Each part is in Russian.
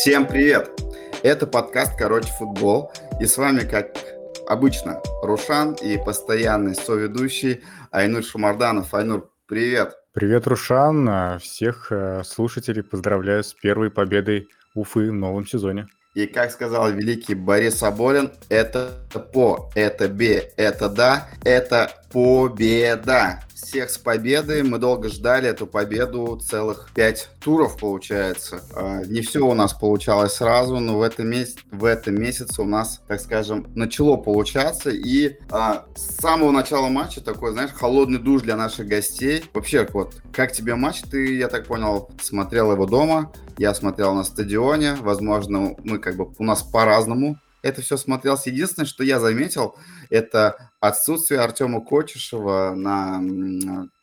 Всем привет! Это подкаст «Короче, футбол». И с вами, как обычно, Рушан и постоянный соведущий Айнур Шумарданов. Айнур, привет! Привет, Рушан! Всех э, слушателей поздравляю с первой победой Уфы в новом сезоне. И как сказал великий Борис Аболин, это по, это бе, это да, это победа всех с победой. Мы долго ждали эту победу, целых пять туров получается. А, не все у нас получалось сразу, но в этом, месяце, в этом месяце у нас, так скажем, начало получаться. И а, с самого начала матча такой, знаешь, холодный душ для наших гостей. Вообще, вот, как тебе матч? Ты, я так понял, смотрел его дома, я смотрел на стадионе. Возможно, мы как бы у нас по-разному это все смотрелось. Единственное, что я заметил, это отсутствие Артема Кочешева на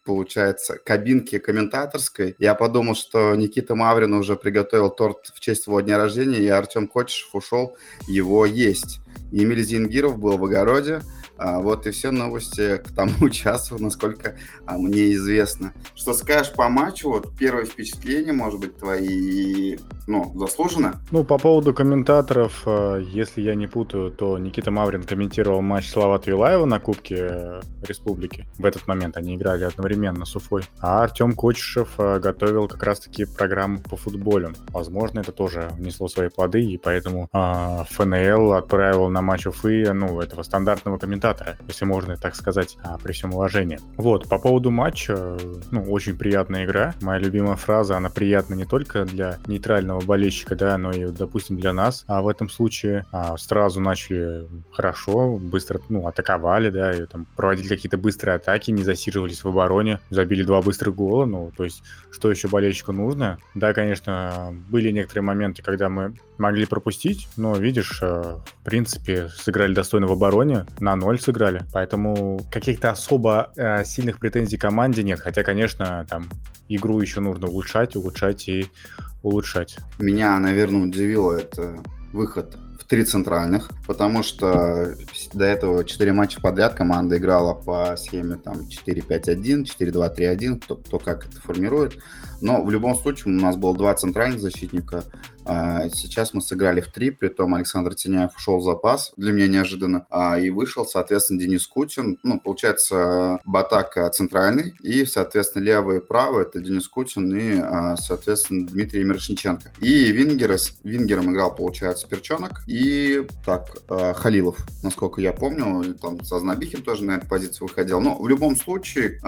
получается, кабинке комментаторской. Я подумал, что Никита Маврин уже приготовил торт в честь его дня рождения, и Артем Кочешев ушел его есть. Емель Зингиров был в огороде, вот и все новости к тому часу, насколько а, мне известно. Что скажешь по матчу? Вот первое впечатление, может быть, твои, ну, заслуженно? Ну, по поводу комментаторов, а, если я не путаю, то Никита Маврин комментировал матч Славата Юлаева на Кубке э, Республики. В этот момент они играли одновременно с Уфой. А Артем Кочешев готовил как раз-таки программу по футболу. Возможно, это тоже внесло свои плоды, и поэтому ФНЛ отправил на матч Уфы, ну, этого стандартного комментатора комментатора, если можно так сказать, а, при всем уважении. Вот, по поводу матча, ну, очень приятная игра. Моя любимая фраза, она приятна не только для нейтрального болельщика, да, но и, допустим, для нас. А в этом случае а, сразу начали хорошо, быстро, ну, атаковали, да, и там проводили какие-то быстрые атаки, не засиживались в обороне, забили два быстрых гола, ну, то есть, что еще болельщику нужно? Да, конечно, были некоторые моменты, когда мы могли пропустить, но, видишь, э, в принципе, сыграли достойно в обороне, на ноль сыграли, поэтому каких-то особо э, сильных претензий команде нет, хотя, конечно, там игру еще нужно улучшать, улучшать и улучшать. Меня, наверное, удивило это выход в три центральных, потому что до этого четыре матча подряд команда играла по схеме там 4-5-1, 4-2-3-1, кто, кто как это формирует. Но в любом случае у нас было два центральных защитника, сейчас мы сыграли в три, при том Александр Теняев ушел в запас, для меня неожиданно, а, и вышел, соответственно, Денис Кутин. Ну, получается, Батака центральный, и, соответственно, левый и правый это Денис Кутин и, а, соответственно, Дмитрий Мирошниченко. И Вингер, вингером играл, получается, Перчонок и, так, Халилов, насколько я помню, там со Знобихин тоже на эту позицию выходил. Но в любом случае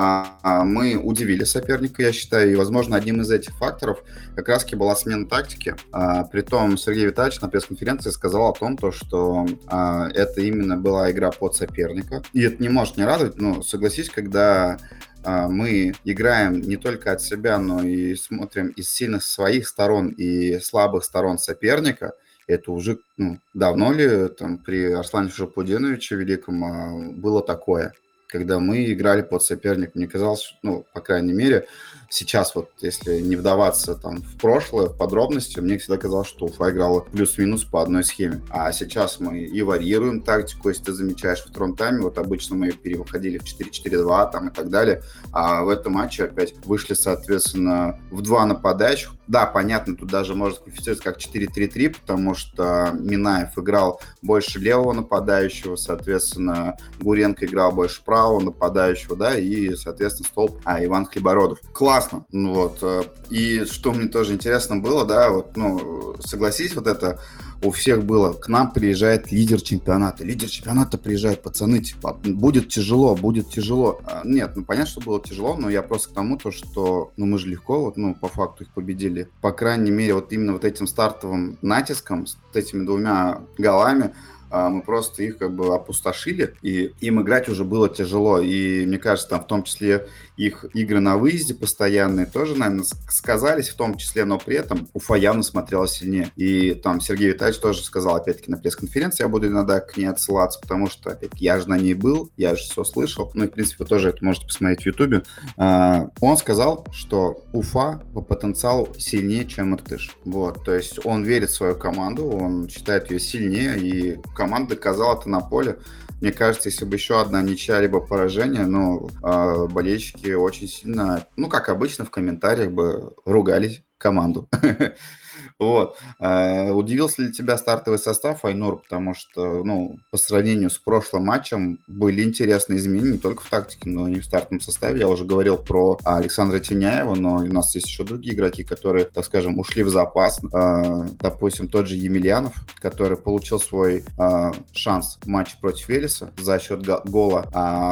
мы удивили соперника, я считаю, и, возможно, одним из этих факторов как раз-таки была смена тактики. А, притом Сергей Витальевич на пресс-конференции сказал о том, то, что а, это именно была игра под соперника. И это не может не радовать, но согласись, когда а, мы играем не только от себя, но и смотрим из сильных своих сторон и слабых сторон соперника, это уже ну, давно ли там при Арслане Шапудиновиче Великом а, было такое, когда мы играли под соперник. Мне казалось, ну, по крайней мере, сейчас вот, если не вдаваться там в прошлое, в подробности, мне всегда казалось, что Уфа играла плюс-минус по одной схеме. А сейчас мы и варьируем тактику, если ты замечаешь в втором тайме, вот обычно мы переходили в 4-4-2 там и так далее, а в этом матче опять вышли, соответственно, в два нападающих. Да, понятно, тут даже можно квалифицировать как 4-3-3, потому что Минаев играл больше левого нападающего, соответственно, Гуренко играл больше правого нападающего, да, и, соответственно, столб, а Иван Хлебородов. Класс классно. Вот. Э, и что мне тоже интересно было, да, вот, ну, согласись, вот это у всех было, к нам приезжает лидер чемпионата. Лидер чемпионата приезжает, пацаны, типа, будет тяжело, будет тяжело. А, нет, ну понятно, что было тяжело, но я просто к тому, то, что, ну мы же легко, вот, ну по факту их победили. По крайней мере, вот именно вот этим стартовым натиском, с этими двумя голами, мы просто их как бы опустошили, и им играть уже было тяжело. И мне кажется, там в том числе их игры на выезде постоянные тоже, наверное, сказались в том числе, но при этом Уфа явно смотрела сильнее. И там Сергей Витальевич тоже сказал, опять-таки, на пресс-конференции, я буду иногда к ней отсылаться, потому что, опять я же на ней был, я же все слышал. Ну и, в принципе, тоже это можете посмотреть в Ютубе. А, он сказал, что Уфа по потенциалу сильнее, чем Иртыш. Вот, то есть он верит в свою команду, он считает ее сильнее, и команда доказала это на поле. Мне кажется, если бы еще одна ничья либо поражение, ну, э, болельщики очень сильно, ну, как обычно, в комментариях бы ругались команду. Вот. Э, удивился ли тебя стартовый состав, Айнур? Потому что, ну, по сравнению с прошлым матчем были интересные изменения не только в тактике, но и в стартовом составе. Я уже говорил про Александра Теняева, но у нас есть еще другие игроки, которые, так скажем, ушли в запас. Э, допустим, тот же Емельянов, который получил свой э, шанс в матче против Велеса за счет гола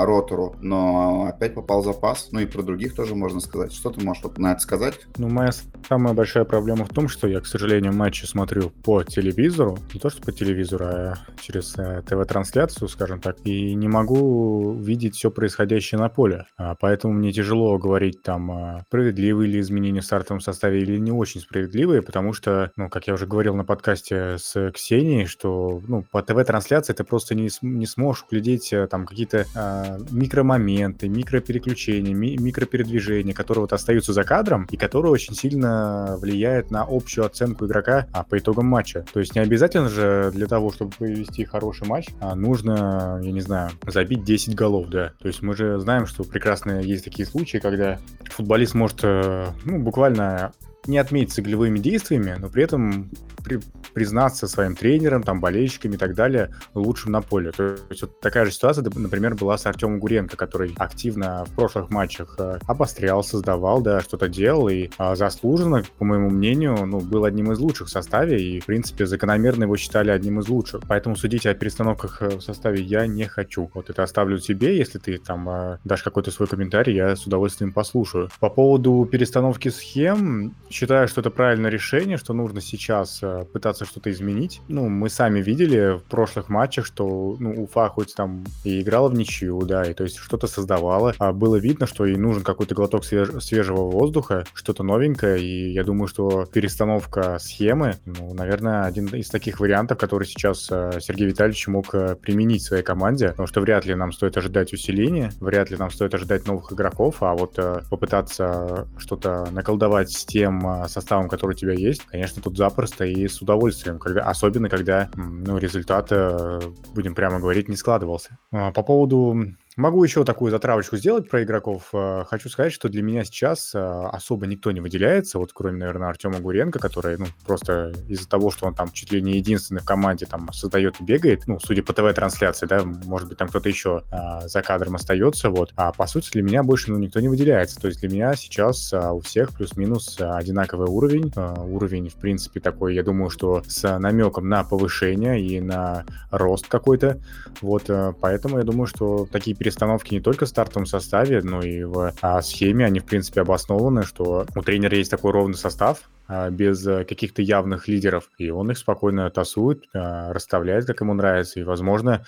Ротору, но опять попал в запас. Ну и про других тоже можно сказать. Что ты можешь на это сказать? Ну, моя самая большая проблема в том, что я, к сожалению, матчи смотрю по телевизору, не то что по телевизору, а через э, ТВ-трансляцию, скажем так, и не могу видеть все происходящее на поле. А, поэтому мне тяжело говорить там, а, справедливые ли изменения в стартовом составе или не очень справедливые, потому что, ну, как я уже говорил на подкасте с Ксенией, что, ну, по ТВ-трансляции ты просто не, не сможешь углядеть э, там какие-то а, микромоменты, микропереключения, ми- микропередвижения, которые вот остаются за кадром и которые очень сильно влияют на общую оценку игрока а, по итогам матча. То есть не обязательно же для того, чтобы провести хороший матч, а нужно, я не знаю, забить 10 голов, да. То есть мы же знаем, что прекрасно есть такие случаи, когда футболист может, э, ну, буквально не отметиться голевыми действиями, но при этом при, признаться своим тренерам, там, болельщиками и так далее лучшим на поле. То есть вот такая же ситуация, например, была с Артемом Гуренко, который активно в прошлых матчах э, обострял, создавал, да, что-то делал и а, заслуженно, по моему мнению, ну, был одним из лучших в составе и, в принципе, закономерно его считали одним из лучших. Поэтому судить о перестановках э, в составе я не хочу. Вот это оставлю себе, если ты там э, дашь какой-то свой комментарий, я с удовольствием послушаю. По поводу перестановки схем, считаю, что это правильное решение, что нужно сейчас э, пытаться что-то изменить. Ну, мы сами видели в прошлых матчах, что ну, Уфа хоть там и играла в ничью, да, и то есть что-то создавала, а было видно, что ей нужен какой-то глоток свеж свежего воздуха, что-то новенькое, и я думаю, что перестановка схемы, ну, наверное, один из таких вариантов, который сейчас э, Сергей Витальевич мог э, применить своей команде, потому что вряд ли нам стоит ожидать усиления, вряд ли нам стоит ожидать новых игроков, а вот попытаться что-то наколдовать с тем, а, составом, который у тебя есть, конечно, тут запросто и с удовольствием, когда, особенно когда ну, результат, э, будем прямо говорить, не складывался. А, по поводу Могу еще такую затравочку сделать про игроков. Э, хочу сказать, что для меня сейчас э, особо никто не выделяется, вот кроме, наверное, Артема Гуренко, который, ну, просто из-за того, что он там чуть ли не единственный в команде там создает и бегает, ну, судя по ТВ-трансляции, да, может быть, там кто-то еще а, за кадром остается, вот. А по сути для меня больше, ну, никто не выделяется. То есть для меня сейчас а, у всех плюс-минус одинаковый уровень. А, уровень, в принципе, такой, я думаю, что с намеком на повышение и на рост какой-то. Вот, поэтому я думаю, что такие перестановки не только в стартовом составе, но и в а, схеме, они, в принципе, обоснованы, что у тренера есть такой ровный состав, а, без э, каких-то явных лидеров, и он их спокойно тасует, а, расставляет, как ему нравится, и, возможно,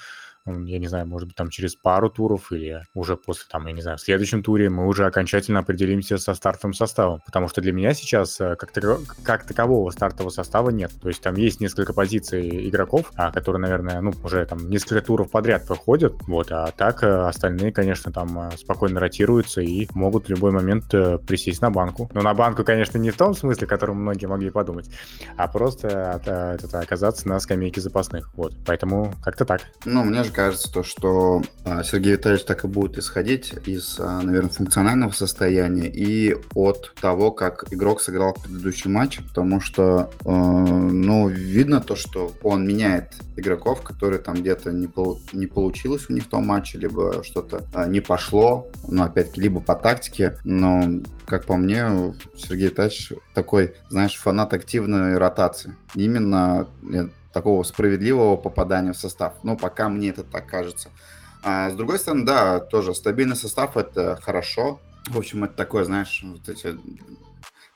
я не знаю, может быть, там через пару туров или уже после, там, я не знаю, в следующем туре мы уже окончательно определимся со стартовым составом. Потому что для меня сейчас э, как, тако, как такового стартового состава нет. То есть там есть несколько позиций игроков, а, которые, наверное, ну, уже там несколько туров подряд проходят. Вот, а так э, остальные, конечно, там э, спокойно ротируются и могут в любой момент присесть на банку. Но на банку, конечно, не в том смысле, которым многие могли подумать, а просто это, оказаться на скамейке запасных. Вот, поэтому как-то так. Ну, мне же кажется, то, что а, Сергей Витальевич так и будет исходить из, а, наверное, функционального состояния и от того, как игрок сыграл в предыдущем матче, потому что, э, ну, видно то, что он меняет игроков, которые там где-то не, пол- не получилось у них в том матче, либо что-то э, не пошло, ну, опять-таки, либо по тактике, но, как по мне, Сергей Витальевич такой, знаешь, фанат активной ротации. Именно такого справедливого попадания в состав. Но пока мне это так кажется. А с другой стороны, да, тоже стабильный состав это хорошо. В общем, это такое, знаешь, вот эти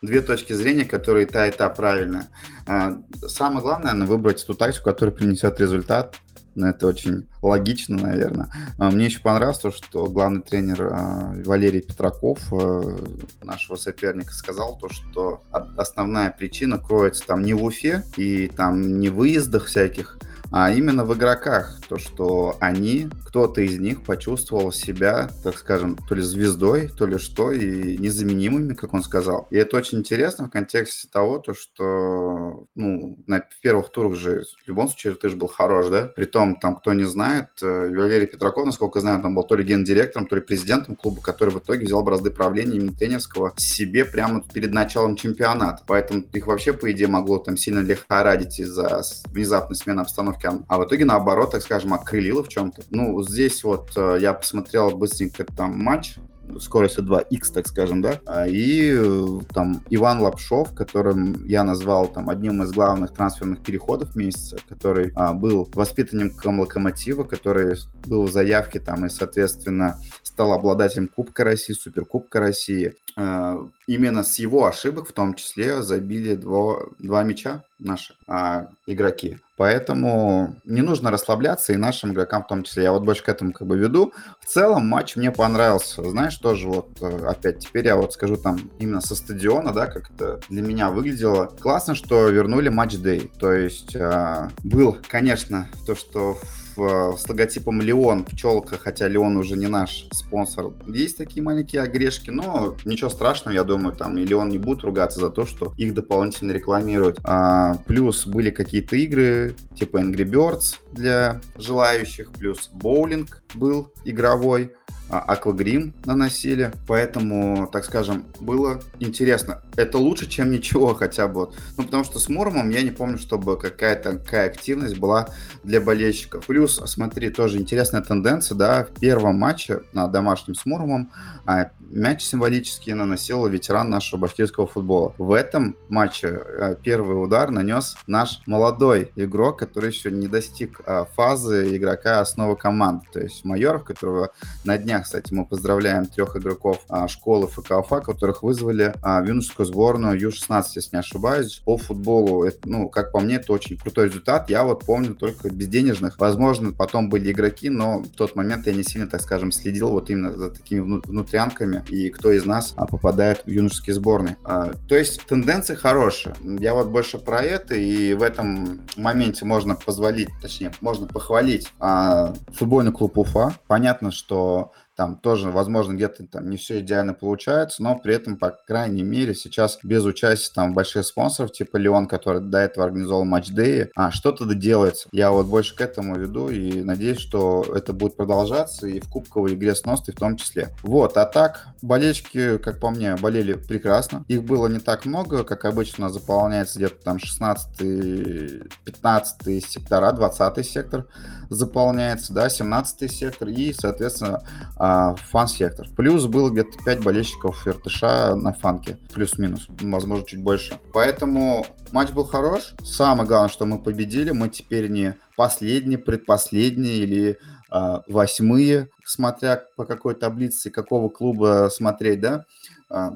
две точки зрения, которые та и та правильно. А, самое главное, наверное, выбрать ту тактику, которая принесет результат. Ну, это очень логично, наверное. А, мне еще понравилось то, что главный тренер а, Валерий Петраков, э, нашего соперника, сказал то, что основная причина кроется там не в Уфе и там не в выездах всяких, а именно в игроках. То, что они, кто-то из них почувствовал себя, так скажем, то ли звездой, то ли что, и незаменимыми, как он сказал. И это очень интересно в контексте того, то, что ну, на первых турах же в любом случае ты же был хорош, да? Притом, там, кто не знает, э, Валерий Петраков, насколько знаю, там был то ли гендиректором, то ли президентом клуба, который в итоге взял бразды правления именно тренерского себе прямо перед началом чемпионата. Поэтому их вообще, по идее, могло там сильно лихорадить из-за внезапной смены обстановки, а в итоге, наоборот, так скажем, окрылило в чем-то. Ну, здесь вот э, я посмотрел быстренько там матч, скоростью 2x, так скажем, да, а, и э, там Иван Лапшов, которым я назвал там одним из главных трансферных переходов месяца, который а, был воспитанником Локомотива, который был в заявке там и, соответственно, стал обладателем Кубка России, Суперкубка России. А, именно с его ошибок в том числе забили два, два мяча наши а, игроки. Поэтому не нужно расслабляться и нашим игрокам в том числе. Я вот больше к этому как бы веду. В целом матч мне понравился. Знаешь, тоже вот э, опять теперь я вот скажу там именно со стадиона, да, как это для меня выглядело. Классно, что вернули матч-дей. То есть э, был, конечно, то, что в, с логотипом Леон пчелка, хотя Леон уже не наш спонсор. Есть такие маленькие огрешки, но ничего страшного, я думаю, там и Леон не будет ругаться за то, что их дополнительно рекламируют. А, плюс были какие-то игры типа Angry Birds для желающих, плюс боулинг был игровой аквагрим наносили, поэтому, так скажем, было интересно. Это лучше, чем ничего хотя бы. Ну, потому что с Муромом я не помню, чтобы какая-то такая активность была для болельщиков. Плюс, смотри, тоже интересная тенденция, да, в первом матче на домашнем с Муромом а, мяч символически наносил ветеран нашего башкирского футбола. В этом матче а, первый удар нанес наш молодой игрок, который еще не достиг а, фазы игрока основы команды, то есть Майоров, которого на днях кстати, мы поздравляем трех игроков а, школы ФК Уфа, которых вызвали в юношескую сборную Ю-16, если не ошибаюсь, по футболу. Это, ну, как по мне, это очень крутой результат. Я вот помню только безденежных. Возможно, потом были игроки, но в тот момент я не сильно, так скажем, следил вот именно за такими внутрянками и кто из нас а, попадает в юношеские сборные. А, то есть тенденции хорошие. Я вот больше про это, и в этом моменте можно позволить, точнее, можно похвалить а, футбольный клуб Уфа. Понятно, что там тоже, возможно, где-то там не все идеально получается, но при этом, по крайней мере, сейчас без участия там больших спонсоров, типа Леон, который до этого организовал матч-деи, а что-то делается. Я вот больше к этому веду и надеюсь, что это будет продолжаться и в кубковой игре с Ностой в том числе. Вот, а так, болельщики, как по мне, болели прекрасно. Их было не так много, как обычно заполняется где-то там 16 15 сектора, 20 сектор заполняется, да, 17 сектор и, соответственно, а, фан-сектор. Плюс было где-то 5 болельщиков Иртыша на фанке, плюс-минус, возможно, чуть больше. Поэтому матч был хорош. Самое главное, что мы победили, мы теперь не последние, предпоследние или а, восьмые, смотря по какой таблице какого клуба смотреть, да,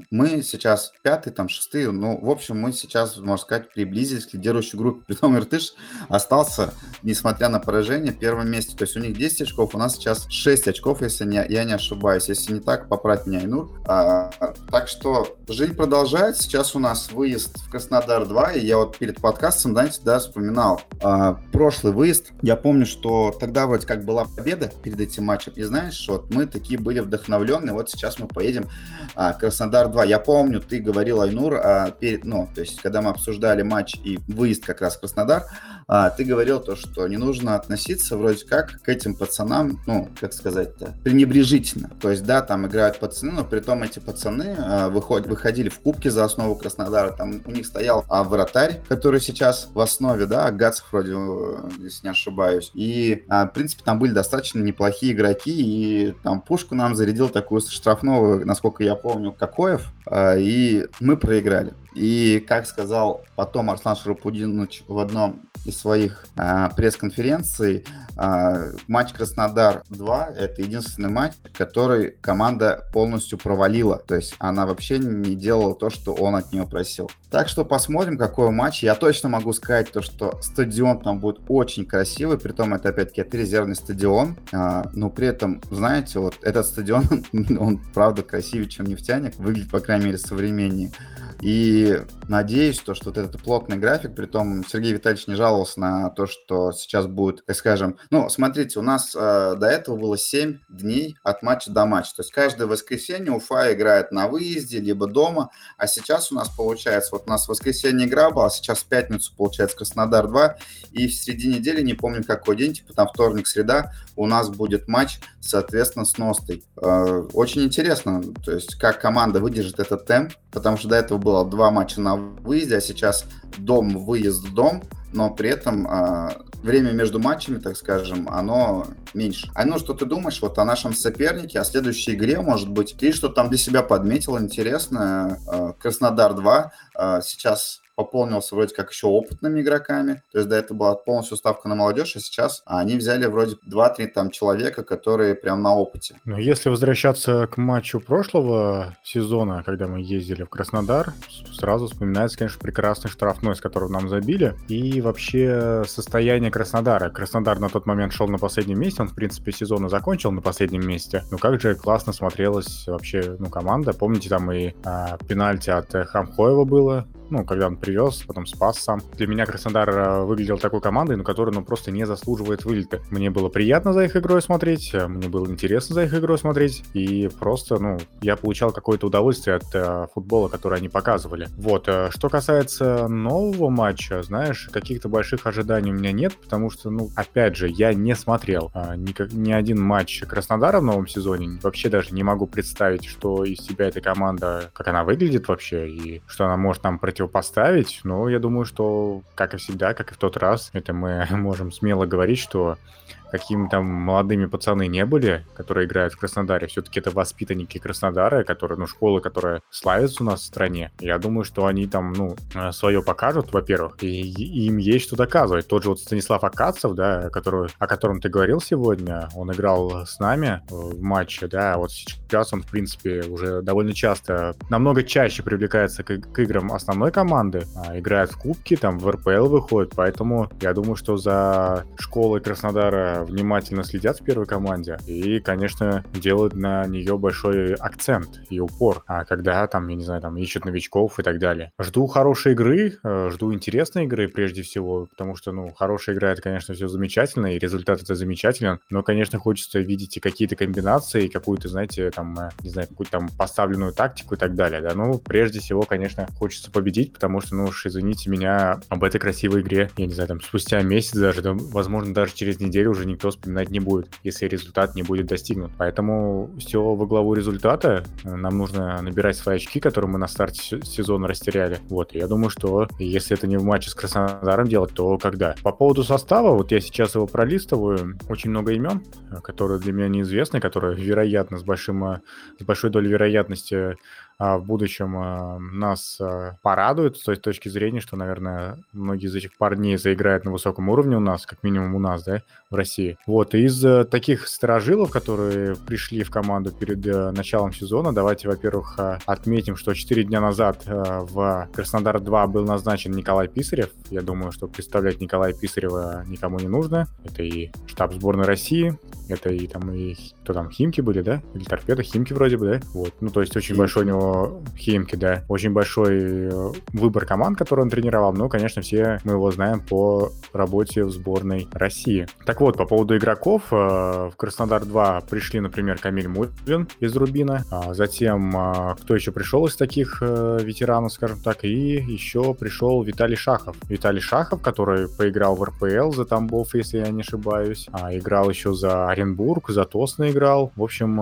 мы сейчас пятый, там шестые, ну, в общем, мы сейчас, можно сказать, приблизились к лидирующей группе. Притом Иртыш остался, несмотря на поражение, в первом месте. То есть у них 10 очков, у нас сейчас 6 очков, если не, я не ошибаюсь. Если не так, поправь меня, Айнур. А, так что жизнь продолжается. Сейчас у нас выезд в Краснодар 2, и я вот перед подкастом, знаете, да, вспоминал а, прошлый выезд. Я помню, что тогда вроде как была победа перед этим матчем, и знаешь, вот мы такие были вдохновленные, вот сейчас мы поедем а, Краснодар Краснодар 2. Я помню, ты говорил, Айнур, а, перед, ну, то есть, когда мы обсуждали матч и выезд как раз в Краснодар, а, ты говорил то, что не нужно относиться вроде как к этим пацанам, ну, как сказать-то, пренебрежительно. То есть, да, там играют пацаны, но при том эти пацаны а, выход, выходили в кубки за основу Краснодара, там у них стоял а, вратарь, который сейчас в основе, да, Гацев вроде, э, если не ошибаюсь. И, а, в принципе, там были достаточно неплохие игроки, и там Пушку нам зарядил такую штрафную, насколько я помню, Кокоев, а, и мы проиграли. И, как сказал потом Арслан Шарапудинович в одном из своих а, пресс-конференций, матч Краснодар-2 – это единственный матч, который команда полностью провалила. То есть она вообще не делала то, что он от нее просил. Так что посмотрим, какой матч. Я точно могу сказать то, что стадион там будет очень красивый, при том это опять-таки это резервный стадион, а, но при этом, знаете, вот этот стадион, он правда красивее, чем нефтяник, выглядит, по крайней мере, современнее. И надеюсь, то, что вот этот плотный график, при том Сергей Витальевич не жаловался на то, что сейчас будет, скажем, ну, смотрите, у нас э, до этого было 7 дней от матча до матча. То есть каждое воскресенье Уфа играет на выезде, либо дома, а сейчас у нас получается, вот у нас воскресенье игра была, а сейчас в пятницу получается Краснодар 2, и в середине недели, не помню какой день, типа там вторник, среда, у нас будет матч, соответственно, с Ностой. Э, очень интересно, то есть как команда выдержит этот темп, потому что до этого было два матча на выезде, а сейчас дом, выезд, дом, но при этом э, время между матчами, так скажем, оно меньше. А ну, что ты думаешь вот о нашем сопернике, о следующей игре, может быть, ты что там для себя подметил интересное? Э, Краснодар 2 э, сейчас пополнился вроде как еще опытными игроками. То есть до этого была полностью ставка на молодежь, а сейчас они взяли вроде 2-3 там человека, которые прям на опыте. Но если возвращаться к матчу прошлого сезона, когда мы ездили в Краснодар, сразу вспоминается, конечно, прекрасный штрафной, с которого нам забили, и вообще состояние Краснодара. Краснодар на тот момент шел на последнем месте, он, в принципе, сезона закончил на последнем месте. Ну как же классно смотрелась вообще ну, команда. Помните, там и а, пенальти от Хамхоева было, ну, когда он привез, потом спас сам. Для меня Краснодар э, выглядел такой командой, но которая, ну, просто не заслуживает вылета. Мне было приятно за их игрой смотреть, э, мне было интересно за их игрой смотреть, и просто, ну, я получал какое-то удовольствие от э, футбола, который они показывали. Вот, э, что касается нового матча, знаешь, каких-то больших ожиданий у меня нет, потому что, ну, опять же, я не смотрел э, ни, ни один матч Краснодара в новом сезоне, вообще даже не могу представить, что из себя эта команда, как она выглядит вообще, и что она может нам противопоставить, но я думаю, что, как и всегда, как и в тот раз, это мы можем смело говорить, что какими там молодыми пацаны не были, которые играют в Краснодаре, все-таки это воспитанники Краснодара, которые, ну, школы, которые славятся у нас в стране. Я думаю, что они там, ну, э, свое покажут, во-первых, и, и им есть что доказывать. Тот же вот Станислав Акацев, да, который, о котором ты говорил сегодня, он играл с нами в матче, да, вот сейчас он, в принципе, уже довольно часто, намного чаще привлекается к, к играм основной команды, а, играет в кубки, там в РПЛ выходит, поэтому я думаю, что за школой Краснодара внимательно следят в первой команде и, конечно, делают на нее большой акцент и упор, а когда там, я не знаю, там ищут новичков и так далее. Жду хорошей игры, э, жду интересной игры прежде всего, потому что, ну, хорошая игра, это, конечно, все замечательно, и результат это замечателен, но, конечно, хочется видеть и какие-то комбинации, какую-то, знаете, там, э, не знаю, какую-то там поставленную тактику и так далее, да, ну, прежде всего, конечно, хочется победить, потому что, ну уж, извините меня, об этой красивой игре, я не знаю, там, спустя месяц даже, да, возможно, даже через неделю уже никто вспоминать не будет, если результат не будет достигнут. Поэтому все во главу результата. Нам нужно набирать свои очки, которые мы на старте сезона растеряли. Вот, я думаю, что если это не в матче с Краснодаром делать, то когда? По поводу состава, вот я сейчас его пролистываю, очень много имен, которые для меня неизвестны, которые, вероятно, с, большим, с большой долей вероятности а, в будущем а, нас а, порадует с той точки зрения, что, наверное, многие из этих парней заиграют на высоком уровне у нас, как минимум у нас, да, в России. Вот, и из э, таких сторожилов, которые пришли в команду перед э, началом сезона, давайте, во-первых, отметим, что 4 дня назад в Краснодар-2 был назначен Николай Писарев. Я думаю, что представлять Николая Писарева никому не нужно. Это и штаб сборной России, это и там и кто там, Химки были, да? Или Торпеда, Химки вроде бы, да? Вот, ну то есть очень большой у него Химки, да. Очень большой э, выбор команд, который он тренировал. Но, конечно, все мы его знаем по работе в сборной России. Так вот, по поводу игроков. Э, в Краснодар-2 пришли, например, Камиль Мулин из Рубина. А затем, э, кто еще пришел из таких ветеранов, скажем так, и еще пришел Виталий Шахов. Виталий Шахов, который поиграл в РПЛ за Тамбов, если я не ошибаюсь. А играл еще за Оренбург, за Тосно играл. В общем,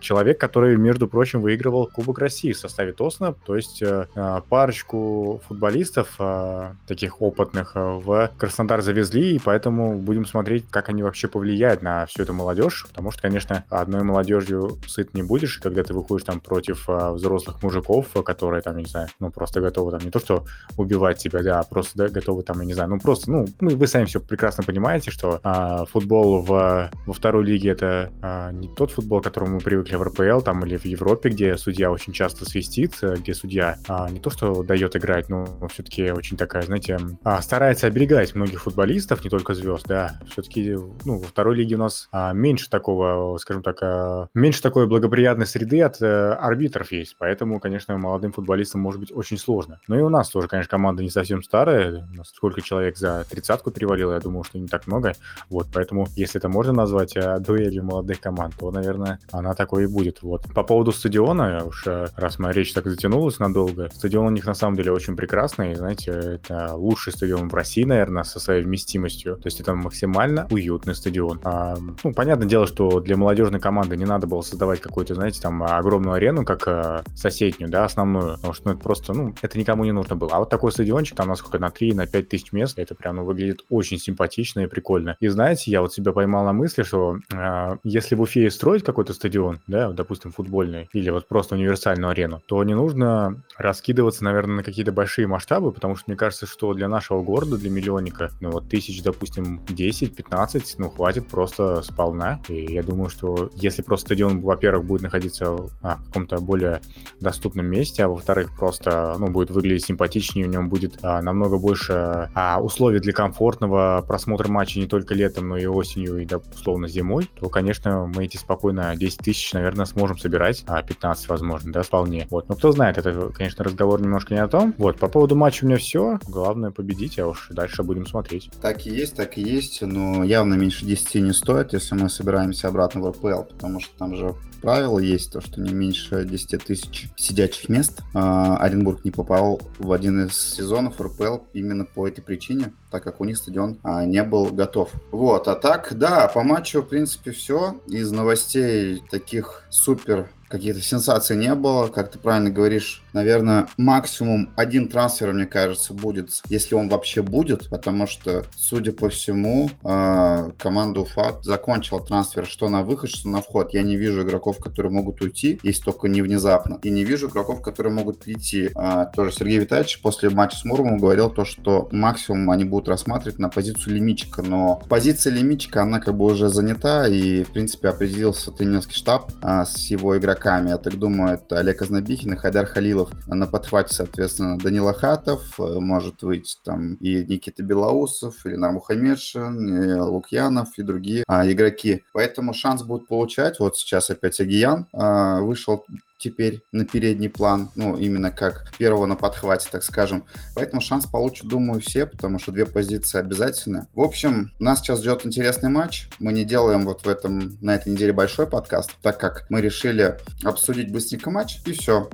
человек, который, между прочим, выигрывал Кубок России в составе Тосна, то есть э, э, парочку футболистов э, таких опытных в Краснодар завезли, и поэтому будем смотреть, как они вообще повлияют на всю эту молодежь, потому что, конечно, одной молодежью сыт не будешь, когда ты выходишь там против взрослых мужиков, которые там, я не знаю, ну просто готовы там не то, что убивать тебя, да, а просто да, готовы там, я не знаю, ну просто, ну, ну вы сами все прекрасно понимаете, что а, футбол в, во второй лиге это а, не тот футбол, к которому мы привыкли в РПЛ там или в Европе, где судья очень часто свистит, э, где судья а, не то что дает играть, но все-таки очень такая, знаете, а, старается оберегать многих футболистов, не только звезд, да. Все-таки ну, во второй лиге у нас а, меньше такого, скажем так, а, меньше такой благоприятной среды от а, арбитров есть, поэтому, конечно, молодым футболистам может быть очень сложно. Но и у нас тоже, конечно, команда не совсем старая, у нас сколько человек за тридцатку перевалило, я думаю, что не так много, вот, поэтому, если это можно назвать а, дуэлью молодых команд, то, наверное, она такой и будет, вот. По поводу стадиона, уж раз моя речь так затянулась надолго, стадион у них на самом деле очень прекрасный, знаете, это лучший стадион в России, наверное, со своей вместимостью, то есть это максимально уютный стадион. А, ну, понятное дело, что для молодежной команды не надо было создавать какую-то, знаете, там огромную арену, как э, соседнюю, да, основную, потому что ну, это просто, ну, это никому не нужно было. А вот такой стадиончик, там, насколько, на 3, на 5 тысяч мест, это прям, ну, выглядит очень симпатично и прикольно. И знаете, я вот себя поймал на мысли, что э, если в Уфе строить какой-то стадион, да, допустим, футбольный, или вот просто универсальную арену, то не нужно раскидываться, наверное, на какие-то большие масштабы, потому что мне кажется, что для нашего города, для миллионника, ну вот тысяч, допустим, 10-15, ну хватит просто сполна. И я думаю, что если просто стадион, во-первых, будет находиться а, в каком-то более доступном месте, а во-вторых, просто, ну, будет выглядеть симпатичнее, у него будет а, намного больше а, условий для комфортного просмотра матча не только летом, но и осенью, и, да, условно, зимой, то, конечно, мы эти спокойно 10 тысяч, наверное, сможем собирать, а 15, возможно, да, вполне. Вот, но кто знает, это, конечно, разговор немножко не о том. Вот, по поводу матча у меня все. Главное победить, а уж дальше будем смотреть. Так и есть, так и есть, но явно меньше 10 не стоит, если мы собираемся обратно в РПЛ, потому что там же правило есть, то, что не меньше 10 тысяч сидячих мест. А, Оренбург не попал в один из сезонов РПЛ именно по этой причине, так как у них стадион а, не был готов. Вот, а так, да, по матчу, в принципе, все. Из новостей таких супер каких-то сенсаций не было. Как ты правильно говоришь, наверное, максимум один трансфер, мне кажется, будет, если он вообще будет, потому что, судя по всему, э, команда Уфа закончила трансфер что на выход, что на вход. Я не вижу игроков, которые могут уйти, если только не внезапно. И не вижу игроков, которые могут прийти. Э, тоже Сергей Витальевич после матча с Муромом говорил то, что максимум они будут рассматривать на позицию лимитчика, но позиция лимитчика, она как бы уже занята, и, в принципе, определился тренерский штаб э, с его игроками. Я так думаю, это Олег Азнабихин и Хайдар Халилов. На подхвате, соответственно, Данила Хатов, э, может выйти там и Никита Белоусов, или Нармухамедшин, и Лукьянов, и другие а, игроки. Поэтому шанс будут получать. Вот сейчас опять Агиян а, вышел теперь на передний план, ну, именно как первого на подхвате, так скажем. Поэтому шанс получат, думаю, все, потому что две позиции обязательны. В общем, нас сейчас ждет интересный матч. Мы не делаем вот в этом, на этой неделе большой подкаст, так как мы решили обсудить быстренько матч, и все.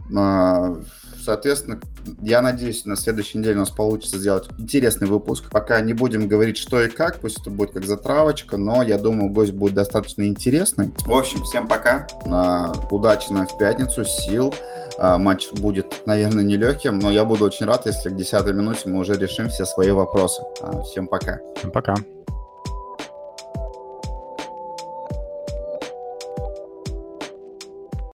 Соответственно, я надеюсь, на следующей неделе у нас получится сделать интересный выпуск. Пока не будем говорить, что и как, пусть это будет как затравочка, но я думаю, гость будет достаточно интересный. В общем, всем пока. Удачи нам в пятницу, сил. А, матч будет, наверное, нелегким, но я буду очень рад, если к 10 минуте мы уже решим все свои вопросы. А, всем пока. Всем пока.